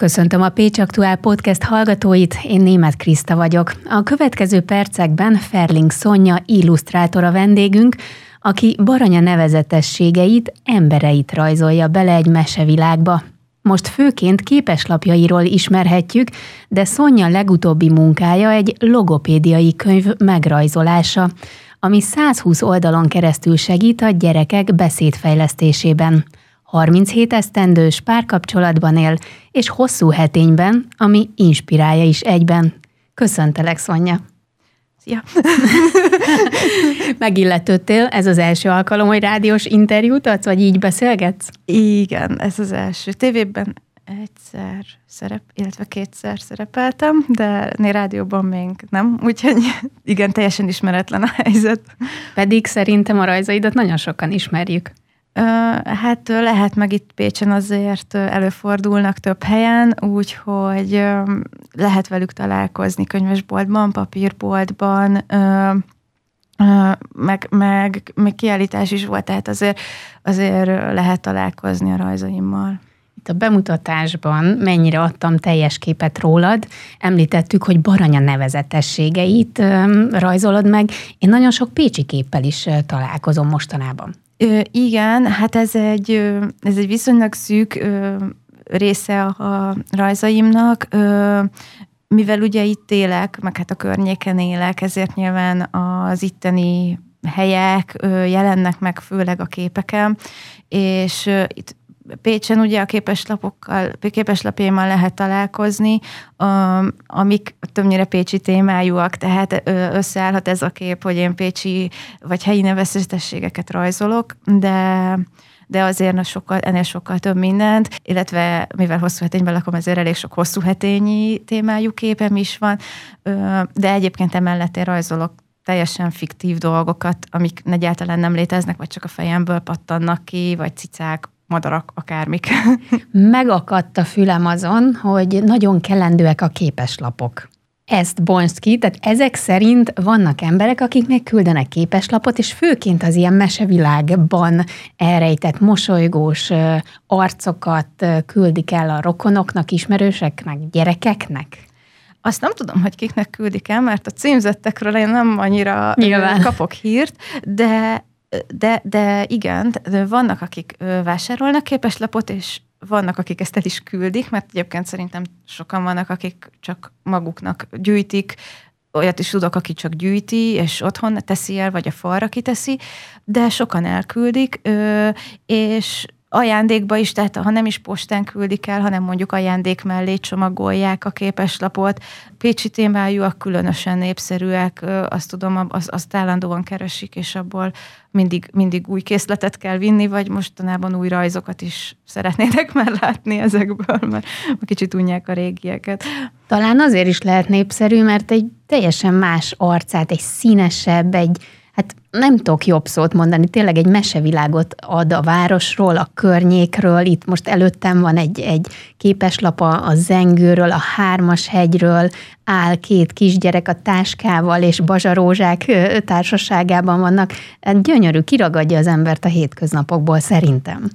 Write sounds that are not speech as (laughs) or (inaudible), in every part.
Köszöntöm a Pécs Aktuál Podcast hallgatóit, én Német Kriszta vagyok. A következő percekben Ferling Szonya illusztrátor a vendégünk, aki Baranya nevezetességeit, embereit rajzolja bele egy mesevilágba. Most főként képeslapjairól ismerhetjük, de Szonya legutóbbi munkája egy logopédiai könyv megrajzolása, ami 120 oldalon keresztül segít a gyerekek beszédfejlesztésében. 37 esztendős párkapcsolatban él, és hosszú hetényben, ami inspirálja is egyben. Köszöntelek, Szonya! Szia! (laughs) Megilletődtél, ez az első alkalom, hogy rádiós interjút adsz, vagy így beszélgetsz? Igen, ez az első. Tévében egyszer szerep, illetve kétszer szerepeltem, de né rádióban még nem, úgyhogy igen, teljesen ismeretlen a helyzet. Pedig szerintem a rajzaidat nagyon sokan ismerjük. Hát lehet meg itt Pécsen azért előfordulnak több helyen, úgyhogy lehet velük találkozni könyvesboltban, papírboltban, meg, meg még kiállítás is volt, tehát azért, azért lehet találkozni a rajzaimmal. A bemutatásban mennyire adtam teljes képet rólad, említettük, hogy Baranya nevezetességeit rajzolod meg. Én nagyon sok pécsi képpel is találkozom mostanában. Ö, igen, hát ez egy, ez egy viszonylag szűk ö, része a rajzaimnak, ö, mivel ugye itt élek, meg hát a környéken élek, ezért nyilván az itteni helyek jelennek meg főleg a képeken, és itt Pécsen ugye a képeslapokkal, képeslapjaimmal lehet találkozni, amik többnyire pécsi témájúak, tehát összeállhat ez a kép, hogy én pécsi vagy helyi nevezetességeket rajzolok, de de azért sokkal, ennél sokkal több mindent, illetve mivel hosszú hetényben lakom, ezért elég sok hosszú hetényi témájú képem is van, de egyébként emellett én rajzolok teljesen fiktív dolgokat, amik egyáltalán nem léteznek, vagy csak a fejemből pattannak ki, vagy cicák, madarak, akármik. Megakadt a fülem azon, hogy nagyon kellendőek a képeslapok. Ezt bontsd ki, tehát ezek szerint vannak emberek, akik még küldenek képeslapot, és főként az ilyen mesevilágban elrejtett mosolygós arcokat küldik el a rokonoknak, ismerőseknek, gyerekeknek? Azt nem tudom, hogy kiknek küldik el, mert a címzettekről én nem annyira Nyilván. kapok hírt, de de, de igen, de vannak, akik vásárolnak képeslapot, és vannak, akik ezt el is küldik, mert egyébként szerintem sokan vannak, akik csak maguknak gyűjtik, olyat is tudok, aki csak gyűjti, és otthon teszi el, vagy a falra kiteszi, de sokan elküldik, és ajándékba is, tehát ha nem is postán küldik el, hanem mondjuk ajándék mellé csomagolják a képeslapot. Pécsi témájúak különösen népszerűek, azt tudom, azt, azt állandóan keresik, és abból mindig, mindig új készletet kell vinni, vagy mostanában új rajzokat is szeretnének (laughs) már látni ezekből, mert kicsit unják a régieket. Talán azért is lehet népszerű, mert egy teljesen más arcát, egy színesebb, egy nem tudok jobb szót mondani, tényleg egy mesevilágot ad a városról, a környékről. Itt most előttem van egy, egy képeslap a zengőről, a hármas hegyről, áll két kisgyerek a táskával, és bazsarózsák társaságában vannak. Hát gyönyörű, kiragadja az embert a hétköznapokból szerintem.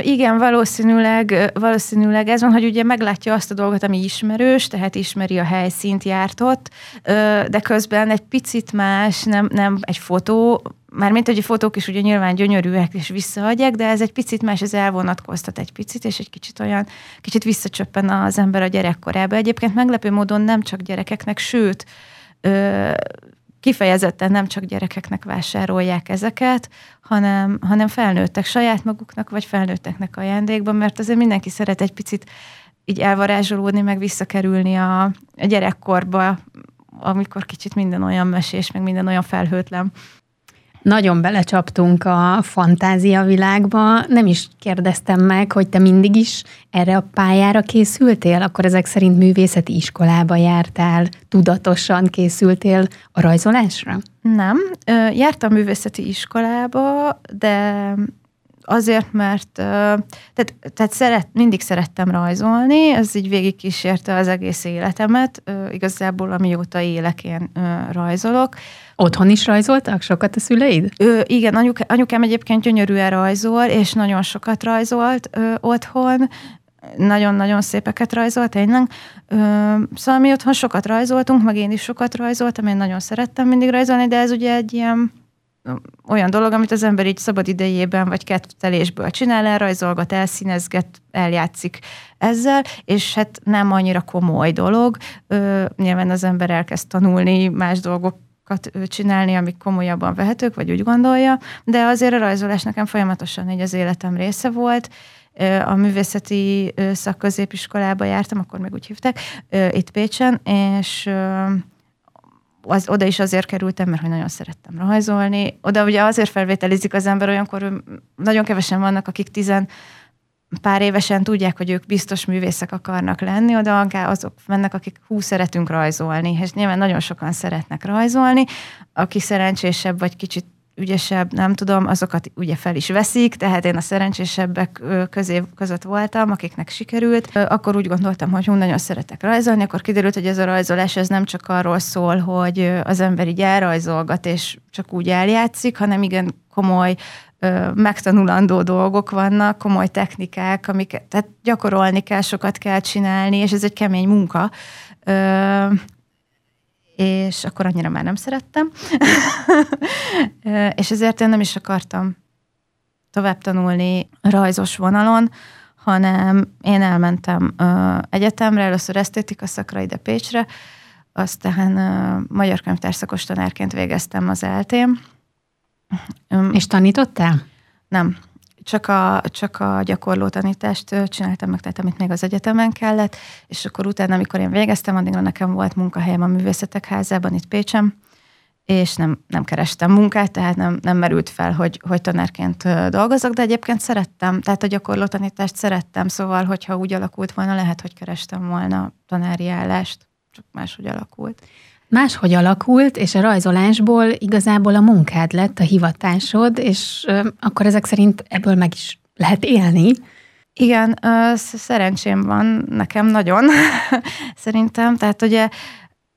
Igen, valószínűleg, valószínűleg ez van, hogy ugye meglátja azt a dolgot, ami ismerős, tehát ismeri a helyszínt, járt ott, de közben egy picit más, nem, nem egy fotó, mármint, hogy a fotók is ugye nyilván gyönyörűek és visszaadják, de ez egy picit más, ez elvonatkoztat egy picit, és egy kicsit olyan, kicsit visszacsöppen az ember a gyerekkorába. Egyébként meglepő módon nem csak gyerekeknek, sőt, kifejezetten nem csak gyerekeknek vásárolják ezeket, hanem, hanem felnőttek saját maguknak, vagy felnőtteknek ajándékban, mert azért mindenki szeret egy picit így elvarázsolódni, meg visszakerülni a, a gyerekkorba, amikor kicsit minden olyan mesés, meg minden olyan felhőtlen. Nagyon belecsaptunk a fantázia világba. Nem is kérdeztem meg, hogy te mindig is erre a pályára készültél, akkor ezek szerint művészeti iskolába jártál, tudatosan készültél a rajzolásra? Nem, jártam művészeti iskolába, de azért, mert tehát, tehát szeret, mindig szerettem rajzolni, ez így végig kísérte az egész életemet, igazából amióta élek, én rajzolok. Otthon is rajzoltak sokat a szüleid? Ö, igen, anyuk, anyukám egyébként gyönyörűen rajzol, és nagyon sokat rajzolt ö, otthon, nagyon-nagyon szépeket rajzolt, tényleg. Szóval mi otthon sokat rajzoltunk, meg én is sokat rajzoltam, én nagyon szerettem mindig rajzolni, de ez ugye egy ilyen olyan dolog, amit az ember így szabad idejében vagy kettelésből csinál, elrajzolgat, elszínezget, eljátszik ezzel, és hát nem annyira komoly dolog. Ö, nyilván az ember elkezd tanulni más dolgokat csinálni, amik komolyabban vehetők, vagy úgy gondolja, de azért a rajzolás nekem folyamatosan egy az életem része volt. A művészeti szakközépiskolába jártam, akkor még úgy hívták, itt Pécsen, és az, oda is azért kerültem, mert hogy nagyon szerettem rajzolni. Oda ugye azért felvételizik az ember, olyankor nagyon kevesen vannak, akik tizen pár évesen tudják, hogy ők biztos művészek akarnak lenni, oda azok mennek, akik hú, szeretünk rajzolni, és nyilván nagyon sokan szeretnek rajzolni, aki szerencsésebb vagy kicsit ügyesebb, nem tudom, azokat ugye fel is veszik, tehát én a szerencsésebbek közé, között voltam, akiknek sikerült. Akkor úgy gondoltam, hogy hú, nagyon szeretek rajzolni, akkor kiderült, hogy ez a rajzolás ez nem csak arról szól, hogy az ember így elrajzolgat, és csak úgy eljátszik, hanem igen komoly megtanulandó dolgok vannak, komoly technikák, amiket tehát gyakorolni kell, sokat kell csinálni, és ez egy kemény munka és akkor annyira már nem szerettem. (laughs) és ezért én nem is akartam tovább tanulni rajzos vonalon, hanem én elmentem uh, egyetemre, először esztétika szakra ide Pécsre, aztán uh, magyar könyvtárszakos tanárként végeztem az eltém. Um, és tanítottál? Nem csak a, csak a gyakorló tanítást csináltam meg, tehát amit még az egyetemen kellett, és akkor utána, amikor én végeztem, addigra nekem volt munkahelyem a Művészetek Házában itt Pécsem, és nem, nem kerestem munkát, tehát nem, nem merült fel, hogy, hogy tanárként dolgozok, de egyébként szerettem, tehát a gyakorló tanítást szerettem, szóval, hogyha úgy alakult volna, lehet, hogy kerestem volna tanári állást, csak máshogy alakult máshogy alakult, és a rajzolásból igazából a munkád lett, a hivatásod, és akkor ezek szerint ebből meg is lehet élni. Igen, szerencsém van nekem nagyon, (laughs) szerintem. Tehát ugye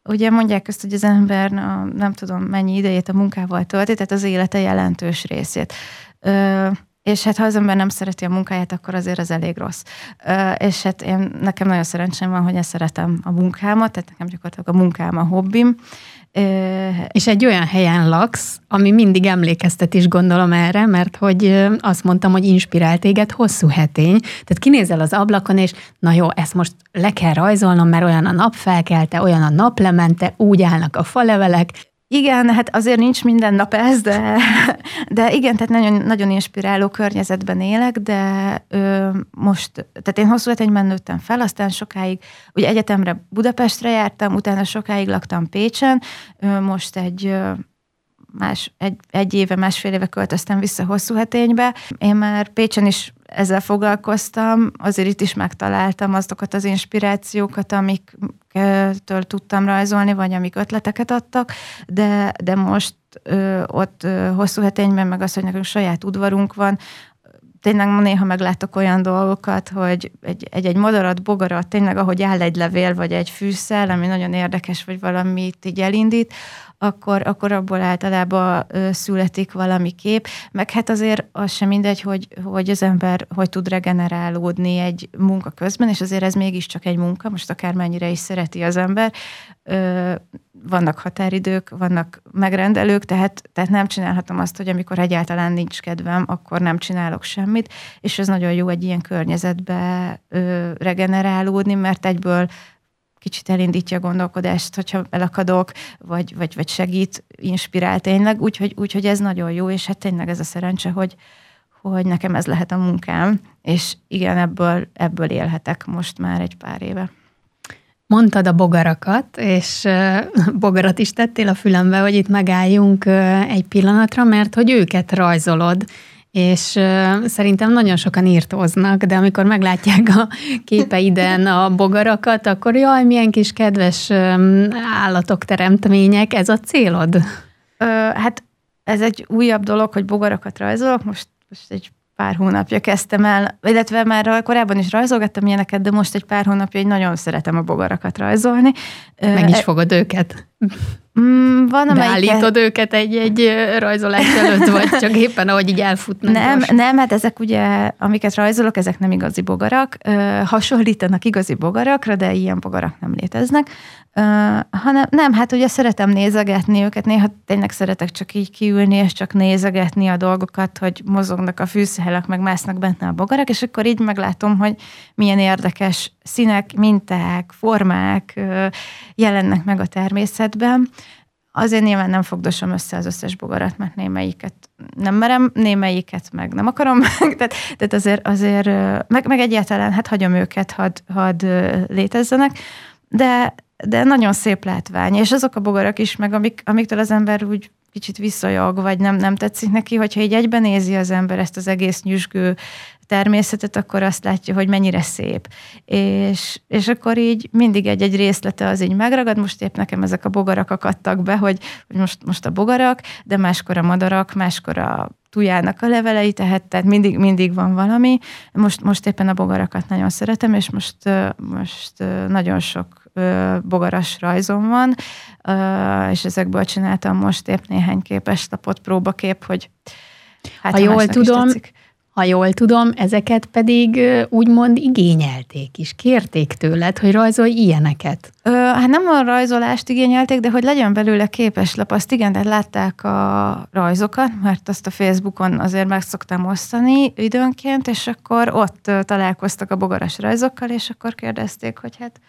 Ugye mondják azt, hogy az ember nem tudom mennyi idejét a munkával tölti, tehát az élete jelentős részét. És hát ha az ember nem szereti a munkáját, akkor azért az elég rossz. És hát én, nekem nagyon szerencsém van, hogy én szeretem a munkámat, tehát nekem gyakorlatilag a munkám a hobbim. És egy olyan helyen laksz, ami mindig emlékeztet is gondolom erre, mert hogy azt mondtam, hogy inspirál téged hosszú hetény. Tehát kinézel az ablakon, és na jó, ezt most le kell rajzolnom, mert olyan a nap felkelte, olyan a naplemente, úgy állnak a falevelek, igen, hát azért nincs minden nap ez, de, de igen, tehát nagyon, nagyon inspiráló környezetben élek, de ö, most, tehát én hosszú egy nőttem fel, aztán sokáig, ugye egyetemre Budapestre jártam, utána sokáig laktam Pécsen, ö, most egy ö, más, egy, egy éve, másfél éve költöztem vissza hosszú heténybe. Én már Pécsen is ezzel foglalkoztam, azért itt is megtaláltam azokat az inspirációkat, amiktől tudtam rajzolni, vagy amik ötleteket adtak, de, de most ö, ott ö, hosszú hetényben meg az, hogy nekünk saját udvarunk van, tényleg néha meglátok olyan dolgokat, hogy egy, egy, egy madarat, bogarat, tényleg ahogy áll egy levél, vagy egy fűszel, ami nagyon érdekes, vagy valamit így elindít, akkor, akkor abból általában születik valami kép, meg hát azért az sem mindegy, hogy, hogy az ember hogy tud regenerálódni egy munka közben, és azért ez mégiscsak egy munka, most akármennyire is szereti az ember, vannak határidők, vannak megrendelők, tehát, tehát nem csinálhatom azt, hogy amikor egyáltalán nincs kedvem, akkor nem csinálok semmit, és ez nagyon jó egy ilyen környezetbe ö, regenerálódni, mert egyből kicsit elindítja a gondolkodást, hogyha elakadok, vagy, vagy, vagy segít, inspirál tényleg, úgyhogy, úgyhogy ez nagyon jó, és hát tényleg ez a szerencse, hogy, hogy nekem ez lehet a munkám, és igen, ebből, ebből élhetek most már egy pár éve. Mondtad a bogarakat, és bogarat is tettél a fülembe, hogy itt megálljunk egy pillanatra, mert hogy őket rajzolod, és uh, szerintem nagyon sokan írtóznak, de amikor meglátják a képeiden a bogarakat, akkor jaj, milyen kis kedves um, állatok, teremtmények, ez a célod? Ö, hát ez egy újabb dolog, hogy bogarakat rajzolok, most, most egy pár hónapja kezdtem el, illetve már korábban is rajzolgattam ilyeneket, de most egy pár hónapja egy nagyon szeretem a bogarakat rajzolni. Meg is fogod őket. Mm, van, amelyik... Beállítod őket egy-egy rajzolás előtt, vagy csak éppen ahogy így elfutnak? Nem, gyorsan. nem, hát ezek ugye, amiket rajzolok, ezek nem igazi bogarak. Hasonlítanak igazi bogarakra, de ilyen bogarak nem léteznek. Hanem nem, hát ugye szeretem nézegetni őket, néha tényleg szeretek csak így kiülni, és csak nézegetni a dolgokat, hogy mozognak a fűszálak, meg másznak benne a bogarak, és akkor így meglátom, hogy milyen érdekes színek, minták, formák jelennek meg a természetben. Azért nyilván nem fogdosom össze az összes bogarat, mert némelyiket nem merem, némelyiket meg nem akarom (laughs) meg, tehát, tehát azért, azért meg, meg egyáltalán, hát hagyom őket, hadd had létezzenek, de de nagyon szép látvány, és azok a bogarak is, meg amik, amiktől az ember úgy kicsit visszajog, vagy nem, nem tetszik neki, hogyha így egyben nézi az ember ezt az egész nyüzsgő természetet, akkor azt látja, hogy mennyire szép. És, és akkor így mindig egy-egy részlete az így megragad, most épp nekem ezek a bogarak akadtak be, hogy, hogy most, most a bogarak, de máskor a madarak, máskor a tujának a levelei, tehát, tehát mindig, mindig van valami. Most, most éppen a bogarakat nagyon szeretem, és most, most nagyon sok bogaras rajzom van, és ezekből csináltam most épp néhány képeslapot, próbakép, hogy hát, ha, jól tudom, ha jól tudom, ezeket pedig úgymond igényelték is, kérték tőled, hogy rajzolj ilyeneket. Ö, hát nem a rajzolást igényelték, de hogy legyen belőle képeslap, azt igen, tehát látták a rajzokat, mert azt a Facebookon azért meg szoktam osztani időnként, és akkor ott találkoztak a bogaras rajzokkal, és akkor kérdezték, hogy hát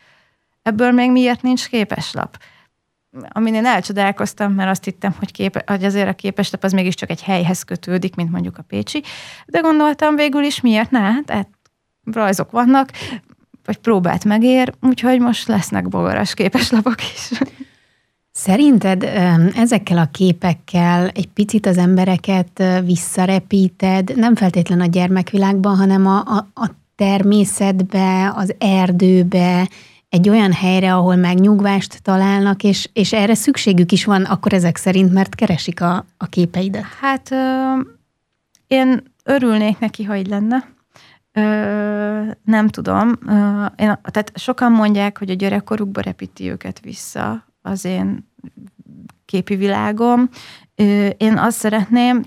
ebből még miért nincs képeslap? Amin én elcsodálkoztam, mert azt hittem, hogy, képe, hogy azért a képeslap az mégiscsak egy helyhez kötődik, mint mondjuk a Pécsi, de gondoltam végül is miért ne, tehát rajzok vannak, vagy próbát megér, úgyhogy most lesznek bogaras képeslapok is. Szerinted ezekkel a képekkel egy picit az embereket visszarepíted, nem feltétlen a gyermekvilágban, hanem a, a, a természetbe, az erdőbe, egy olyan helyre, ahol megnyugvást találnak, és, és erre szükségük is van akkor ezek szerint, mert keresik a, a képeidet. Hát ö, én örülnék neki, ha így lenne. Ö, nem tudom. Ö, én, tehát sokan mondják, hogy a gyerekkorukba repíti őket vissza az én képi világom. Ö, én azt szeretném,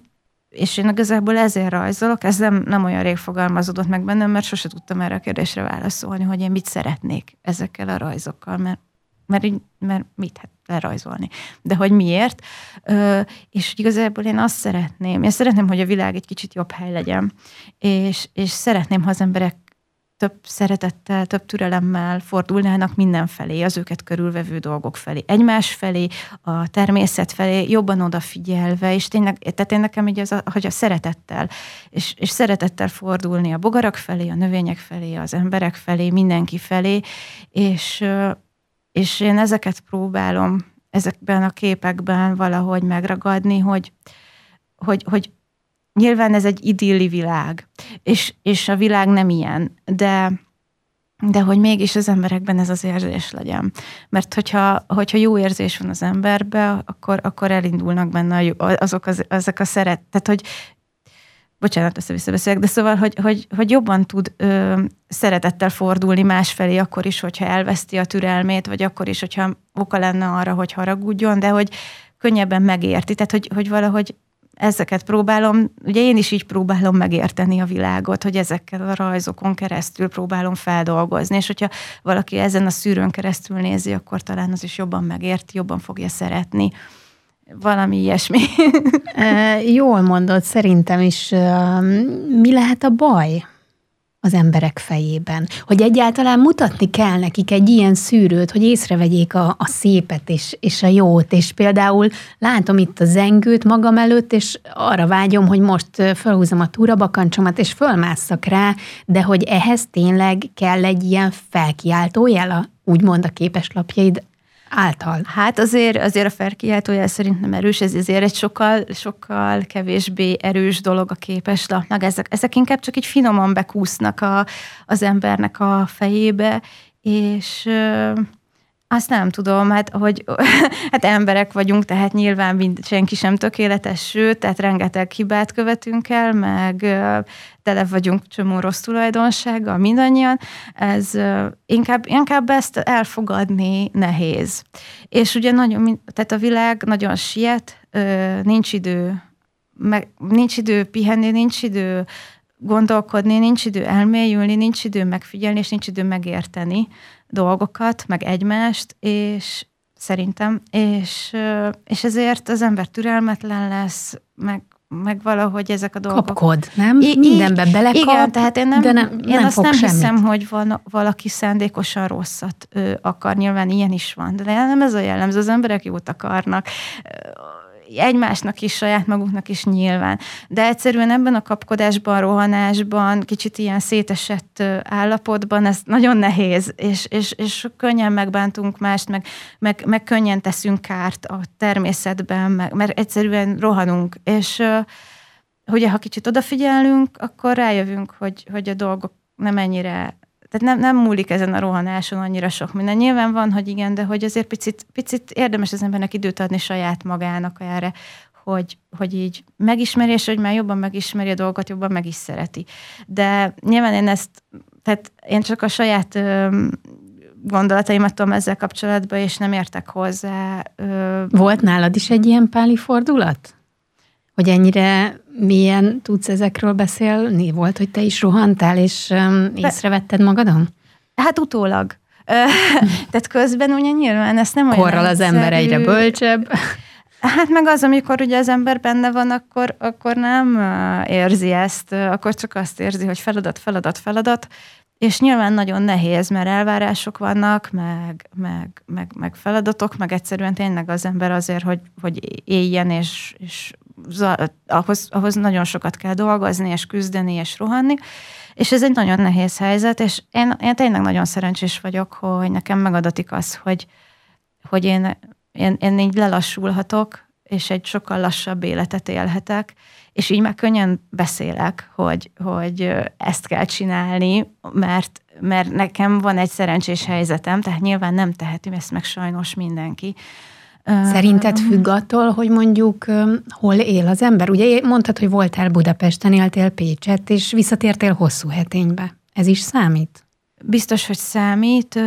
és én igazából ezért rajzolok, ez nem, nem olyan rég fogalmazódott meg bennem, mert sose tudtam erre a kérdésre válaszolni, hogy én mit szeretnék ezekkel a rajzokkal, mert, mert, mert mit hát lerajzolni. De hogy miért? Ö, és igazából én azt szeretném, én szeretném, hogy a világ egy kicsit jobb hely legyen, és, és szeretném, ha az emberek több szeretettel, több türelemmel fordulnának mindenfelé, az őket körülvevő dolgok felé, egymás felé, a természet felé, jobban odafigyelve, és tényleg, tehát én nekem így az, a, hogy a szeretettel, és, és szeretettel fordulni a bogarak felé, a növények felé, az emberek felé, mindenki felé, és, és én ezeket próbálom ezekben a képekben valahogy megragadni, hogy, hogy, hogy nyilván ez egy idilli világ, és, és a világ nem ilyen, de, de hogy mégis az emberekben ez az érzés legyen. Mert hogyha, hogyha jó érzés van az emberbe, akkor, akkor elindulnak benne azok az, azok a szeret, tehát hogy bocsánat, össze beszélek, de szóval, hogy, hogy, hogy jobban tud ö, szeretettel fordulni másfelé, akkor is, hogyha elveszti a türelmét, vagy akkor is, hogyha oka lenne arra, hogy haragudjon, de hogy könnyebben megérti. Tehát, hogy, hogy valahogy ezeket próbálom, ugye én is így próbálom megérteni a világot, hogy ezekkel a rajzokon keresztül próbálom feldolgozni, és hogyha valaki ezen a szűrőn keresztül nézi, akkor talán az is jobban megérti, jobban fogja szeretni. Valami ilyesmi. (laughs) Jól mondod, szerintem is. Mi lehet a baj? Az emberek fejében. Hogy egyáltalán mutatni kell nekik egy ilyen szűrőt, hogy észrevegyék a, a szépet és, és a jót, és például látom itt a zengőt magam előtt, és arra vágyom, hogy most felhúzom a túrabakancsomat, és fölmásszak rá, de hogy ehhez tényleg kell egy ilyen felkiáltó jel, úgymond a képeslapjaid által? Hát azért, azért a felkiáltójel szerintem erős, ez azért egy sokkal, sokkal kevésbé erős dolog a képeslapnak. Ezek, ezek inkább csak így finoman bekúsznak a, az embernek a fejébe, és Azt nem tudom, hát hogy (laughs) hát emberek vagyunk, tehát nyilván mind, senki sem tökéletes, sőt, tehát rengeteg hibát követünk el, meg tele vagyunk csomó rossz tulajdonsággal mindannyian, ez inkább, inkább ezt elfogadni nehéz. És ugye nagyon, tehát a világ nagyon siet, nincs idő, meg, nincs idő pihenni, nincs idő gondolkodni, nincs idő elmélyülni, nincs idő megfigyelni, és nincs idő megérteni dolgokat, meg egymást, és szerintem, és, és ezért az ember türelmetlen lesz, meg meg valahogy ezek a dolgok. Kapkod, nem? I- Mindenbe belekap, igen, tehát én nem, de nem, én nem azt nem semmit. hiszem, hogy van, valaki szándékosan rosszat ő, akar, nyilván ilyen is van, de nem ez a jellemző, az emberek jót akarnak egymásnak is, saját maguknak is nyilván. De egyszerűen ebben a kapkodásban, rohanásban, kicsit ilyen szétesett állapotban ez nagyon nehéz, és, és, és könnyen megbántunk mást, meg, meg, meg könnyen teszünk kárt a természetben, meg, mert egyszerűen rohanunk, és ugye ha kicsit odafigyelünk, akkor rájövünk, hogy, hogy a dolgok nem ennyire tehát nem, nem múlik ezen a rohanáson annyira sok minden. Nyilván van, hogy igen, de hogy azért picit, picit érdemes az embernek időt adni saját magának erre, hogy, hogy így megismeri, és hogy már jobban megismeri a dolgot, jobban meg is szereti. De nyilván én ezt, tehát én csak a saját gondolataimat tudom ezzel kapcsolatban, és nem értek hozzá. Ö, Volt nálad is egy ilyen páli fordulat? Hogy ennyire milyen tudsz ezekről beszélni? Volt, hogy te is rohantál, és um, észrevetted magadon? Hát utólag. (laughs) Tehát közben ugye nyilván ezt nem olyan Korral az ember egyre bölcsebb. Hát meg az, amikor ugye az ember benne van, akkor, akkor nem érzi ezt, akkor csak azt érzi, hogy feladat, feladat, feladat, és nyilván nagyon nehéz, mert elvárások vannak, meg, meg, meg, meg feladatok, meg egyszerűen tényleg az ember azért, hogy, hogy éljen, és, és ahhoz, ahhoz nagyon sokat kell dolgozni, és küzdeni, és rohanni, és ez egy nagyon nehéz helyzet, és én, én tényleg nagyon szerencsés vagyok, hogy nekem megadatik az, hogy, hogy én, én, én így lelassulhatok, és egy sokkal lassabb életet élhetek, és így már könnyen beszélek, hogy, hogy ezt kell csinálni, mert, mert nekem van egy szerencsés helyzetem, tehát nyilván nem teheti ezt meg sajnos mindenki, Szerinted függ attól, hogy mondjuk hol él az ember? Ugye mondtad, hogy voltál Budapesten, éltél Pécset, és visszatértél hosszú heténybe. Ez is számít? Biztos, hogy számít,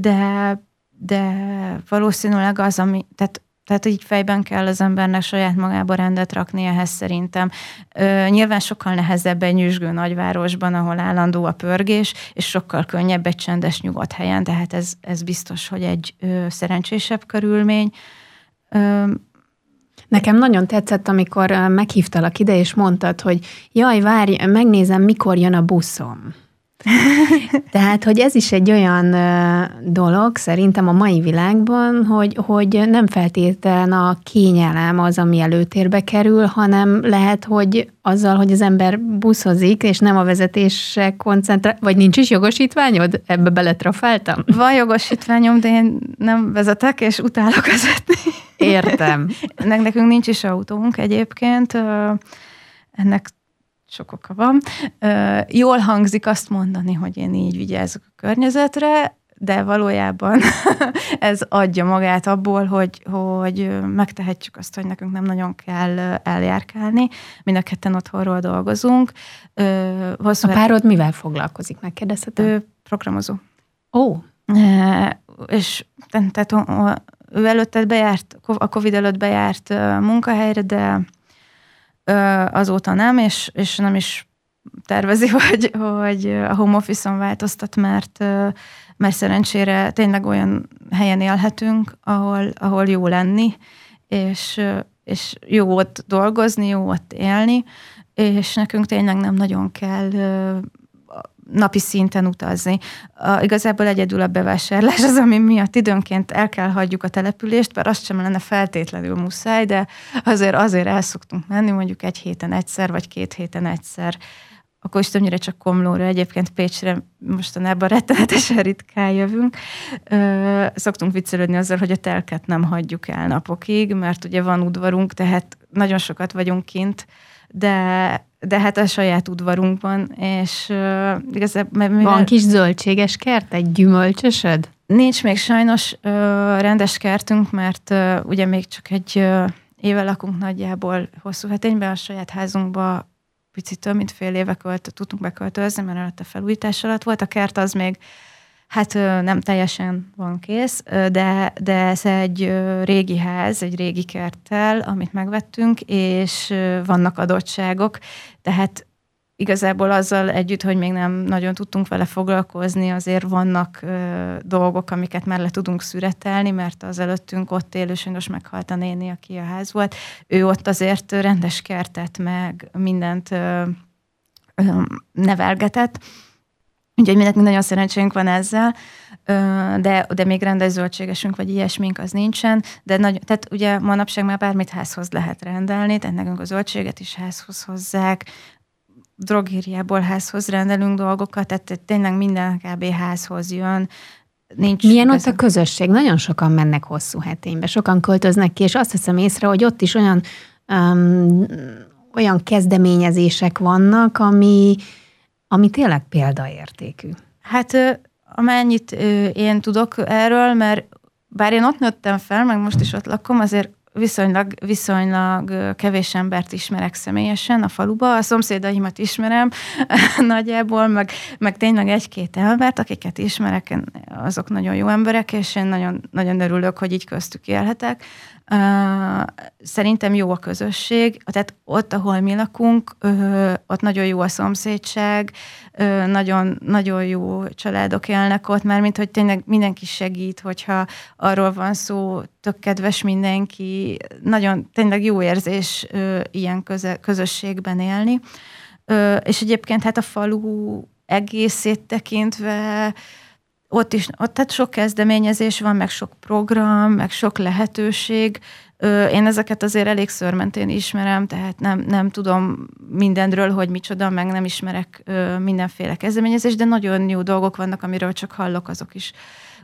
de, de valószínűleg az, ami, tehát tehát így fejben kell az embernek saját magába rendet rakni ehhez szerintem. Ö, nyilván sokkal nehezebb egy nyüzsgő nagyvárosban, ahol állandó a pörgés, és sokkal könnyebb egy csendes nyugodt helyen, tehát ez, ez biztos, hogy egy ö, szerencsésebb körülmény. Nekem nagyon tetszett, amikor meghívtalak ide, és mondtad, hogy jaj, várj, megnézem, mikor jön a buszom. (laughs) Tehát, hogy ez is egy olyan dolog szerintem a mai világban, hogy, hogy nem feltétlen a kényelem az, ami előtérbe kerül, hanem lehet, hogy azzal, hogy az ember buszozik, és nem a vezetésre koncentrál, vagy nincs is jogosítványod? Ebbe beletrafáltam? Van jogosítványom, de én nem vezetek, és utálok vezetni. Értem. (laughs) Nekünk nincs is autónk egyébként. Ennek sok oka van. Jól hangzik azt mondani, hogy én így vigyázok a környezetre, de valójában (laughs) ez adja magát abból, hogy, hogy megtehetjük azt, hogy nekünk nem nagyon kell eljárkálni. Mind a ketten otthonról dolgozunk. Hosszú a párod mivel foglalkozik, megkérdezhetem? Ő programozó. Ó. És tehát ő előtte bejárt, a Covid előtt bejárt munkahelyre, de azóta nem, és, és nem is tervezi, (laughs) hogy, hogy a home office-on változtat, mert, mert szerencsére tényleg olyan helyen élhetünk, ahol, ahol jó lenni, és, és jó ott dolgozni, jó ott élni, és nekünk tényleg nem nagyon kell napi szinten utazni. A, igazából egyedül a bevásárlás az, ami miatt időnként el kell hagyjuk a települést, mert azt sem lenne feltétlenül muszáj, de azért azért el szoktunk menni, mondjuk egy héten egyszer, vagy két héten egyszer. Akkor is többnyire csak Komlóra, egyébként Pécsre mostanában rettenetesen ritkán jövünk. Ö, szoktunk viccelődni azzal, hogy a telket nem hagyjuk el napokig, mert ugye van udvarunk, tehát nagyon sokat vagyunk kint, de de hát a saját udvarunkban, és uh, igazából... Mivel... Van kis zöldséges kert, egy gyümölcsösöd? Nincs még sajnos ö, rendes kertünk, mert ö, ugye még csak egy ö, éve lakunk nagyjából hosszú hetényben, a saját házunkba picit több mint fél éve költ, tudtunk beköltözni, mert előtt a felújítás alatt volt. A kert az még hát nem teljesen van kész, de, de ez egy régi ház, egy régi kerttel, amit megvettünk, és vannak adottságok, tehát igazából azzal együtt, hogy még nem nagyon tudtunk vele foglalkozni, azért vannak ö, dolgok, amiket már le tudunk szüretelni, mert az előttünk ott élő sajnos meghalt a néni, aki a ház volt. Ő ott azért rendes kertet, meg mindent ö, ö, nevelgetett, Úgyhogy mindenki nagyon szerencsénk van ezzel, de, de még rendes zöldségesünk, vagy ilyesmink az nincsen, de nagy, tehát ugye manapság már bármit házhoz lehet rendelni, tehát nekünk a zöldséget is házhoz hozzák, drogériából házhoz rendelünk dolgokat, tehát tényleg minden kb. házhoz jön. Nincs Milyen ott a közösség? Nagyon sokan mennek hosszú heténybe, sokan költöznek ki, és azt hiszem észre, hogy ott is olyan, um, olyan kezdeményezések vannak, ami, ami tényleg példaértékű. Hát amennyit én tudok erről, mert bár én ott nőttem fel, meg most is ott lakom, azért viszonylag, viszonylag kevés embert ismerek személyesen a faluba. A szomszédaimat ismerem (laughs) nagyjából, meg, meg tényleg egy-két embert, akiket ismerek, azok nagyon jó emberek, és én nagyon, nagyon örülök, hogy így köztük élhetek. Szerintem jó a közösség, tehát ott, ahol mi lakunk, ott nagyon jó a szomszédság, nagyon, nagyon jó családok élnek ott, mert mint hogy tényleg mindenki segít, hogyha arról van szó, tök kedves mindenki, nagyon tényleg jó érzés ilyen köze, közösségben élni. És egyébként hát a falu egészét tekintve ott is, ott tehát sok kezdeményezés van, meg sok program, meg sok lehetőség. Én ezeket azért elég szörmentén ismerem, tehát nem, nem tudom mindenről, hogy micsoda, meg nem ismerek mindenféle kezdeményezést, de nagyon jó dolgok vannak, amiről csak hallok, azok is.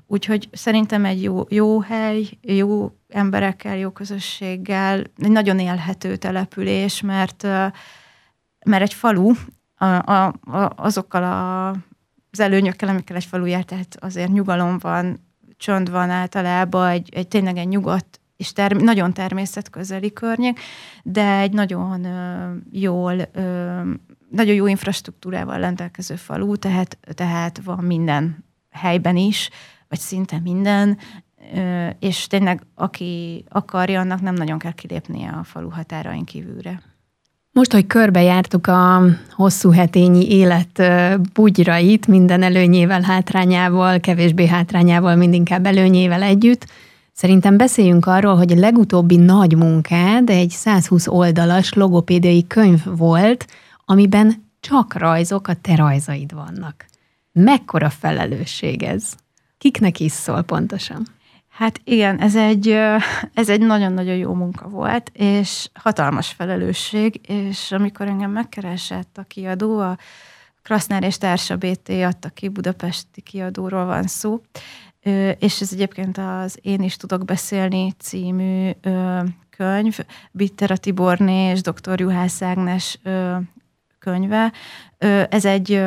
Úgyhogy szerintem egy jó, jó hely, jó emberekkel, jó közösséggel, egy nagyon élhető település, mert, mert egy falu a, a, a, azokkal a az előnyökkel, amikkel egy falu jár, tehát azért nyugalom van, csönd van általában, egy, egy tényleg egy nyugodt és term- nagyon természetközeli környék, de egy nagyon ö, jól, ö, nagyon jó infrastruktúrával rendelkező falu, tehát, tehát van minden helyben is, vagy szinte minden, ö, és tényleg aki akarja, annak nem nagyon kell kilépnie a falu határain kívülre. Most, hogy körbejártuk a hosszú hetényi élet bugyrait, minden előnyével, hátrányával, kevésbé hátrányával, mindinkább előnyével együtt, szerintem beszéljünk arról, hogy a legutóbbi nagy munkád egy 120 oldalas logopédiai könyv volt, amiben csak rajzok, a te rajzaid vannak. Mekkora felelősség ez? Kiknek is szól pontosan? Hát igen, ez egy, ez egy nagyon-nagyon jó munka volt, és hatalmas felelősség, és amikor engem megkeresett a kiadó, a Krasznár és Társa BT adta ki, budapesti kiadóról van szó, és ez egyébként az Én is tudok beszélni című könyv, Bitter a Tiborné és dr. Juhász Ágnes könyve. Ez egy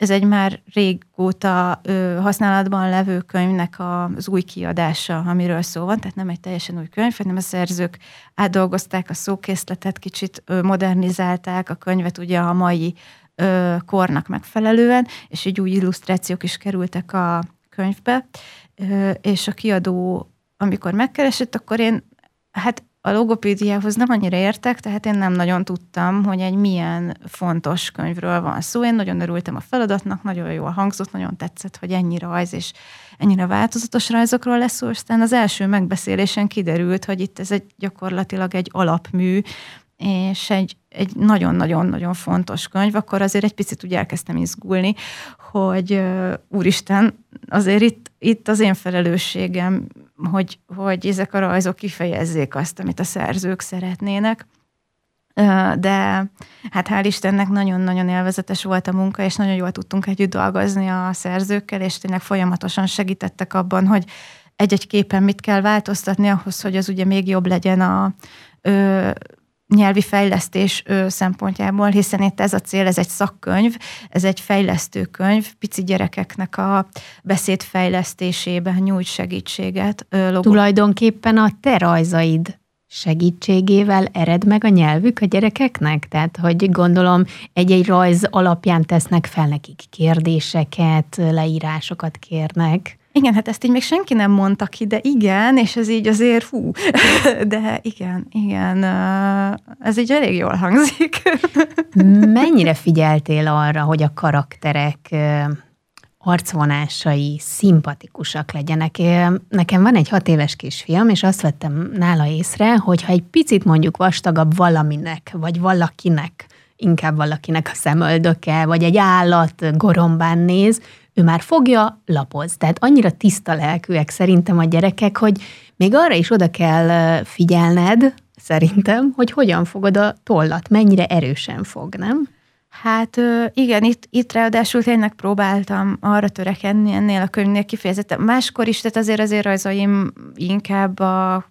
ez egy már régóta ö, használatban levő könyvnek az új kiadása, amiről szó van, tehát nem egy teljesen új könyv, hanem a szerzők átdolgozták a szókészletet, kicsit ö, modernizálták a könyvet ugye a mai ö, kornak megfelelően, és így új illusztrációk is kerültek a könyvbe, ö, és a kiadó, amikor megkeresett, akkor én hát a logopédiához nem annyira értek, tehát én nem nagyon tudtam, hogy egy milyen fontos könyvről van szó. Én nagyon örültem a feladatnak, nagyon jól hangzott, nagyon tetszett, hogy ennyi rajz és ennyire változatos rajzokról lesz szó. Aztán az első megbeszélésen kiderült, hogy itt ez egy gyakorlatilag egy alapmű, és egy, egy nagyon-nagyon-nagyon fontos könyv, akkor azért egy picit úgy elkezdtem izgulni, hogy úristen, azért itt, itt az én felelősségem hogy, hogy ezek a rajzok kifejezzék azt, amit a szerzők szeretnének. De hát hál' Istennek nagyon-nagyon élvezetes volt a munka, és nagyon jól tudtunk együtt dolgozni a szerzőkkel, és tényleg folyamatosan segítettek abban, hogy egy-egy képen mit kell változtatni ahhoz, hogy az ugye még jobb legyen a, nyelvi fejlesztés szempontjából, hiszen itt ez a cél, ez egy szakkönyv, ez egy fejlesztő könyv, pici gyerekeknek a beszédfejlesztésében nyújt segítséget. Logo. Tulajdonképpen a te rajzaid segítségével ered meg a nyelvük a gyerekeknek? Tehát, hogy gondolom egy-egy rajz alapján tesznek fel nekik kérdéseket, leírásokat kérnek. Igen, hát ezt így még senki nem mondta ki, de igen, és ez így azért hú, (laughs) de igen, igen, ez így elég jól hangzik. (laughs) Mennyire figyeltél arra, hogy a karakterek arcvonásai szimpatikusak legyenek. Nekem van egy hat éves kisfiam, és azt vettem nála észre, hogy ha egy picit mondjuk vastagabb valaminek, vagy valakinek, inkább valakinek a szemöldöke, vagy egy állat gorombán néz, ő már fogja, lapoz. Tehát annyira tiszta lelkűek szerintem a gyerekek, hogy még arra is oda kell figyelned, szerintem, hogy hogyan fogod a tollat, mennyire erősen fog, nem? Hát igen, itt, itt ráadásul tényleg próbáltam arra törekedni ennél a könyvnél kifejezetten. Máskor is, tehát azért azért rajzaim inkább a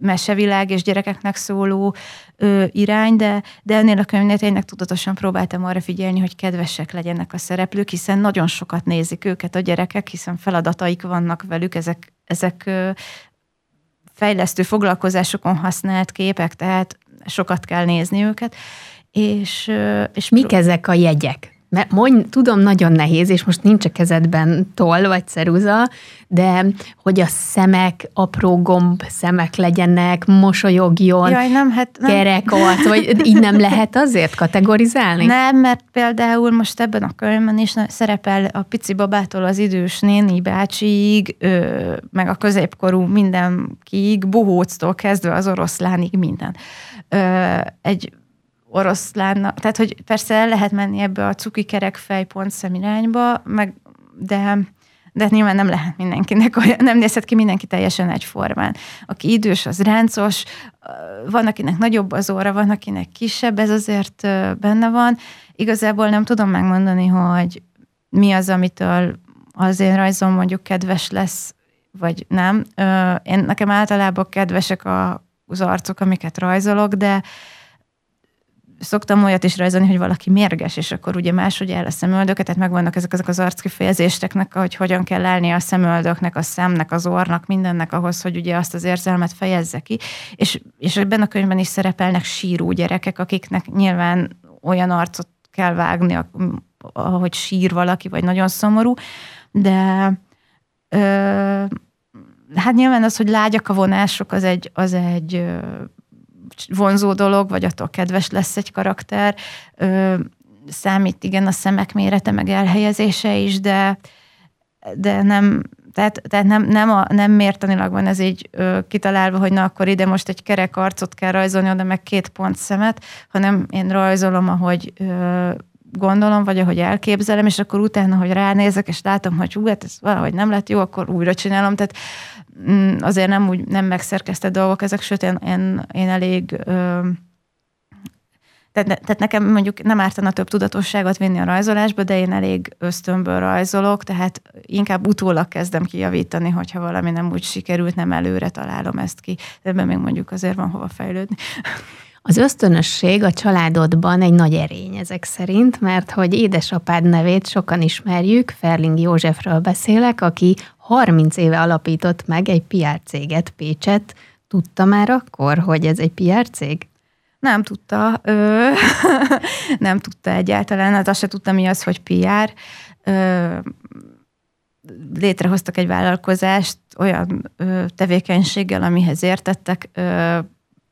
mesevilág és gyerekeknek szóló ö, irány, de, de ennél a könyvnél tényleg tudatosan próbáltam arra figyelni, hogy kedvesek legyenek a szereplők, hiszen nagyon sokat nézik őket a gyerekek, hiszen feladataik vannak velük, ezek, ezek ö, fejlesztő foglalkozásokon használt képek, tehát sokat kell nézni őket. És, és Mik ezek a jegyek? Mert mondj, tudom, nagyon nehéz, és most nincs a kezedben toll vagy ceruza, de hogy a szemek apró gomb szemek legyenek, mosolyogjon, Jaj, nem, hát nem. kerek arc, vagy így nem lehet azért kategorizálni? Nem, mert például most ebben a könyvben is szerepel a pici babától az idős néni bácsiig, meg a középkorú mindenkiig, bohóctól kezdve az oroszlánig minden. Egy oroszlánnak, tehát hogy persze el lehet menni ebbe a cuki kerek fejpont irányba, meg, de de nyilván nem lehet mindenkinek olyan, nem nézhet ki mindenki teljesen egyformán. Aki idős, az ráncos, van, akinek nagyobb az óra, van, akinek kisebb, ez azért benne van. Igazából nem tudom megmondani, hogy mi az, amitől az én rajzom mondjuk kedves lesz, vagy nem. Én, nekem általában kedvesek az arcok, amiket rajzolok, de szoktam olyat is rajzolni, hogy valaki mérges, és akkor ugye máshogy el a szemöldöket, tehát megvannak ezek, ezek az arckifejezésteknek, hogy hogyan kell állni a szemöldöknek, a szemnek, az ornak, mindennek ahhoz, hogy ugye azt az érzelmet fejezze ki. És, és ebben a könyvben is szerepelnek síró gyerekek, akiknek nyilván olyan arcot kell vágni, ahogy sír valaki, vagy nagyon szomorú, de ö, hát nyilván az, hogy lágyak a vonások, az egy, az egy vonzó dolog, vagy attól kedves lesz egy karakter. Ö, számít igen a szemek mérete, meg elhelyezése is, de, de nem, tehát, tehát nem, nem, a, nem mértanilag van ez így ö, kitalálva, hogy na akkor ide most egy kerek arcot kell rajzolni, oda meg két pont szemet, hanem én rajzolom, ahogy ö, gondolom, vagy ahogy elképzelem, és akkor utána, hogy ránézek, és látom, hogy hú, hát ez valahogy nem lett jó, akkor újra csinálom. Tehát Mm, azért nem úgy nem megszerkesztett dolgok ezek, sőt én, én, én elég ö, tehát, tehát nekem mondjuk nem ártana több tudatosságot vinni a rajzolásba, de én elég ösztönből rajzolok, tehát inkább utólag kezdem kijavítani, hogyha valami nem úgy sikerült, nem előre találom ezt ki. Ebben még mondjuk azért van hova fejlődni. Az ösztönösség a családodban egy nagy erény ezek szerint, mert hogy édesapád nevét sokan ismerjük, Ferling Józsefről beszélek, aki 30 éve alapított meg egy PR céget Pécset. Tudta már akkor, hogy ez egy PR cég? Nem tudta. Ö, (laughs) nem tudta egyáltalán. Hát azt se tudta, mi az, hogy PR. Ö, létrehoztak egy vállalkozást olyan ö, tevékenységgel, amihez értettek. Ö,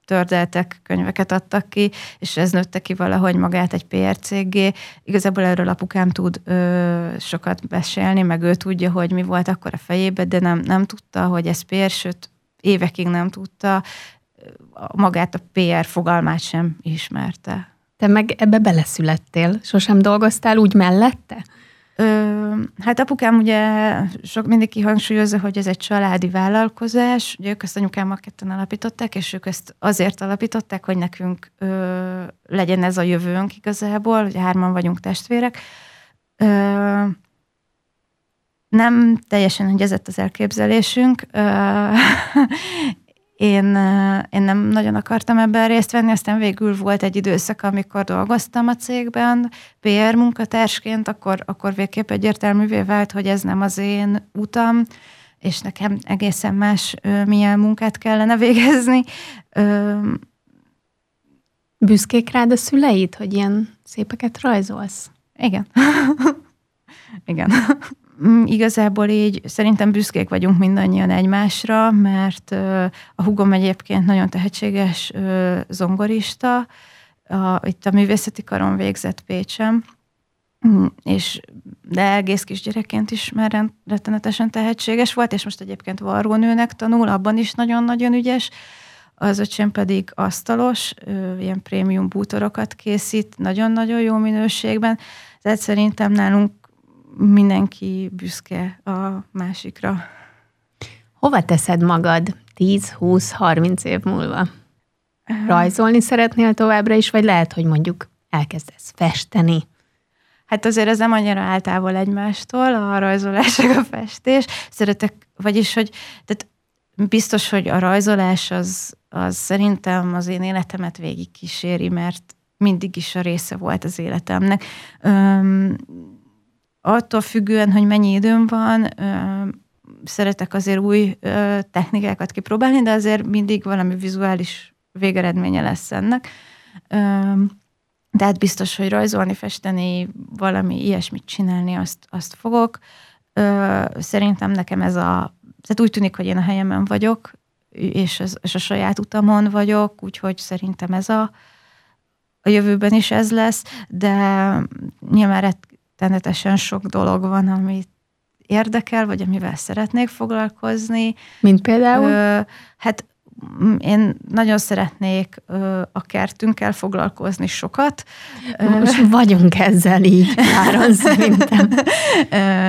tördeltek, könyveket adtak ki, és ez nőtte ki valahogy magát egy PR cégé. Igazából erről apukám tud ö, sokat beszélni, meg ő tudja, hogy mi volt akkor a fejében, de nem, nem tudta, hogy ez PR, sőt, évekig nem tudta, magát a PR fogalmát sem ismerte. Te meg ebbe beleszülettél? Sosem dolgoztál úgy mellette? Ö, hát apukám ugye sok mindig kihangsúlyozza, hogy ez egy családi vállalkozás. Ugye ők ezt anyukámmal ketten alapították, és ők ezt azért alapították, hogy nekünk ö, legyen ez a jövőnk igazából, ugye hárman vagyunk testvérek. Ö, nem teljesen egyezett az elképzelésünk, én, én nem nagyon akartam ebben részt venni, aztán végül volt egy időszak, amikor dolgoztam a cégben, PR munkatársként, akkor, akkor végképp egyértelművé vált, hogy ez nem az én utam, és nekem egészen más milyen munkát kellene végezni. Büszkék rád a szüleid, hogy ilyen szépeket rajzolsz? Igen. (laughs) Igen. Mm, igazából így szerintem büszkék vagyunk mindannyian egymásra, mert a hugom egyébként nagyon tehetséges zongorista, a, itt a művészeti karon végzett Pécsem, mm, és de egész kisgyerekként is már rettenetesen tehetséges volt, és most egyébként varrónőnek tanul, abban is nagyon-nagyon ügyes. Az öcsém pedig asztalos, ilyen prémium bútorokat készít, nagyon-nagyon jó minőségben. Tehát szerintem nálunk mindenki büszke a másikra. Hova teszed magad 10, 20, 30 év múlva? Rajzolni szeretnél továbbra is, vagy lehet, hogy mondjuk elkezdesz festeni? Hát azért ez nem annyira áltávol egymástól, a rajzolás a festés. Szeretek, vagyis, hogy tehát biztos, hogy a rajzolás az, az szerintem az én életemet végig kíséri, mert mindig is a része volt az életemnek. Öm, attól függően, hogy mennyi időm van, szeretek azért új technikákat kipróbálni, de azért mindig valami vizuális végeredménye lesz ennek. Tehát biztos, hogy rajzolni, festeni, valami ilyesmit csinálni, azt, azt fogok. Szerintem nekem ez a... Tehát úgy tűnik, hogy én a helyemen vagyok, és, ez, és a saját utamon vagyok, úgyhogy szerintem ez a, a jövőben is ez lesz, de nyilván rettenetesen sok dolog van, amit érdekel, vagy amivel szeretnék foglalkozni. Mint például? Ö, hát én nagyon szeretnék ö, a kertünkkel foglalkozni sokat. Most vagyunk ezzel így, Áron, (laughs) szerintem. ö,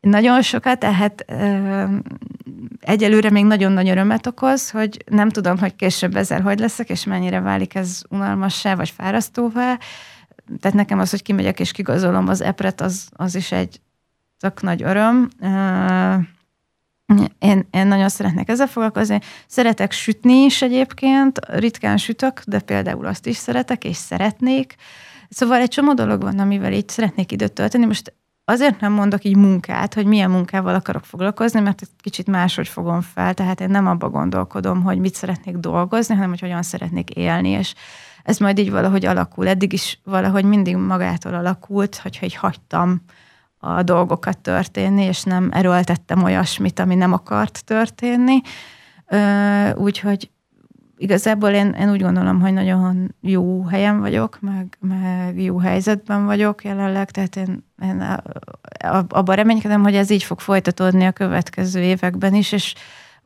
nagyon sokat, tehát ö, egyelőre még nagyon nagy örömet okoz, hogy nem tudom, hogy később ezzel hogy leszek, és mennyire válik ez unalmassá, vagy fárasztóvá, tehát nekem az, hogy kimegyek és kigazolom az epret, az, az is egy tök nagy öröm. Én, én nagyon szeretnék ezzel foglalkozni. Szeretek sütni is egyébként, ritkán sütök, de például azt is szeretek, és szeretnék. Szóval egy csomó dolog van, amivel így szeretnék időt tölteni. Most azért nem mondok így munkát, hogy milyen munkával akarok foglalkozni, mert egy kicsit máshogy fogom fel, tehát én nem abba gondolkodom, hogy mit szeretnék dolgozni, hanem hogy hogyan szeretnék élni, és ez majd így valahogy alakul. Eddig is valahogy mindig magától alakult, hogyha így hagytam a dolgokat történni, és nem erőltettem olyasmit, ami nem akart történni. Úgyhogy igazából én, én úgy gondolom, hogy nagyon jó helyen vagyok, meg, meg jó helyzetben vagyok jelenleg, tehát én, én abban reménykedem, hogy ez így fog folytatódni a következő években is, és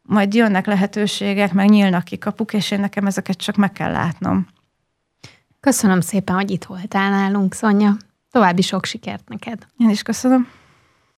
majd jönnek lehetőségek, meg nyílnak ki kapuk, és én nekem ezeket csak meg kell látnom. Köszönöm szépen, hogy itt voltál nálunk, Szonya. További sok sikert neked. Én is köszönöm.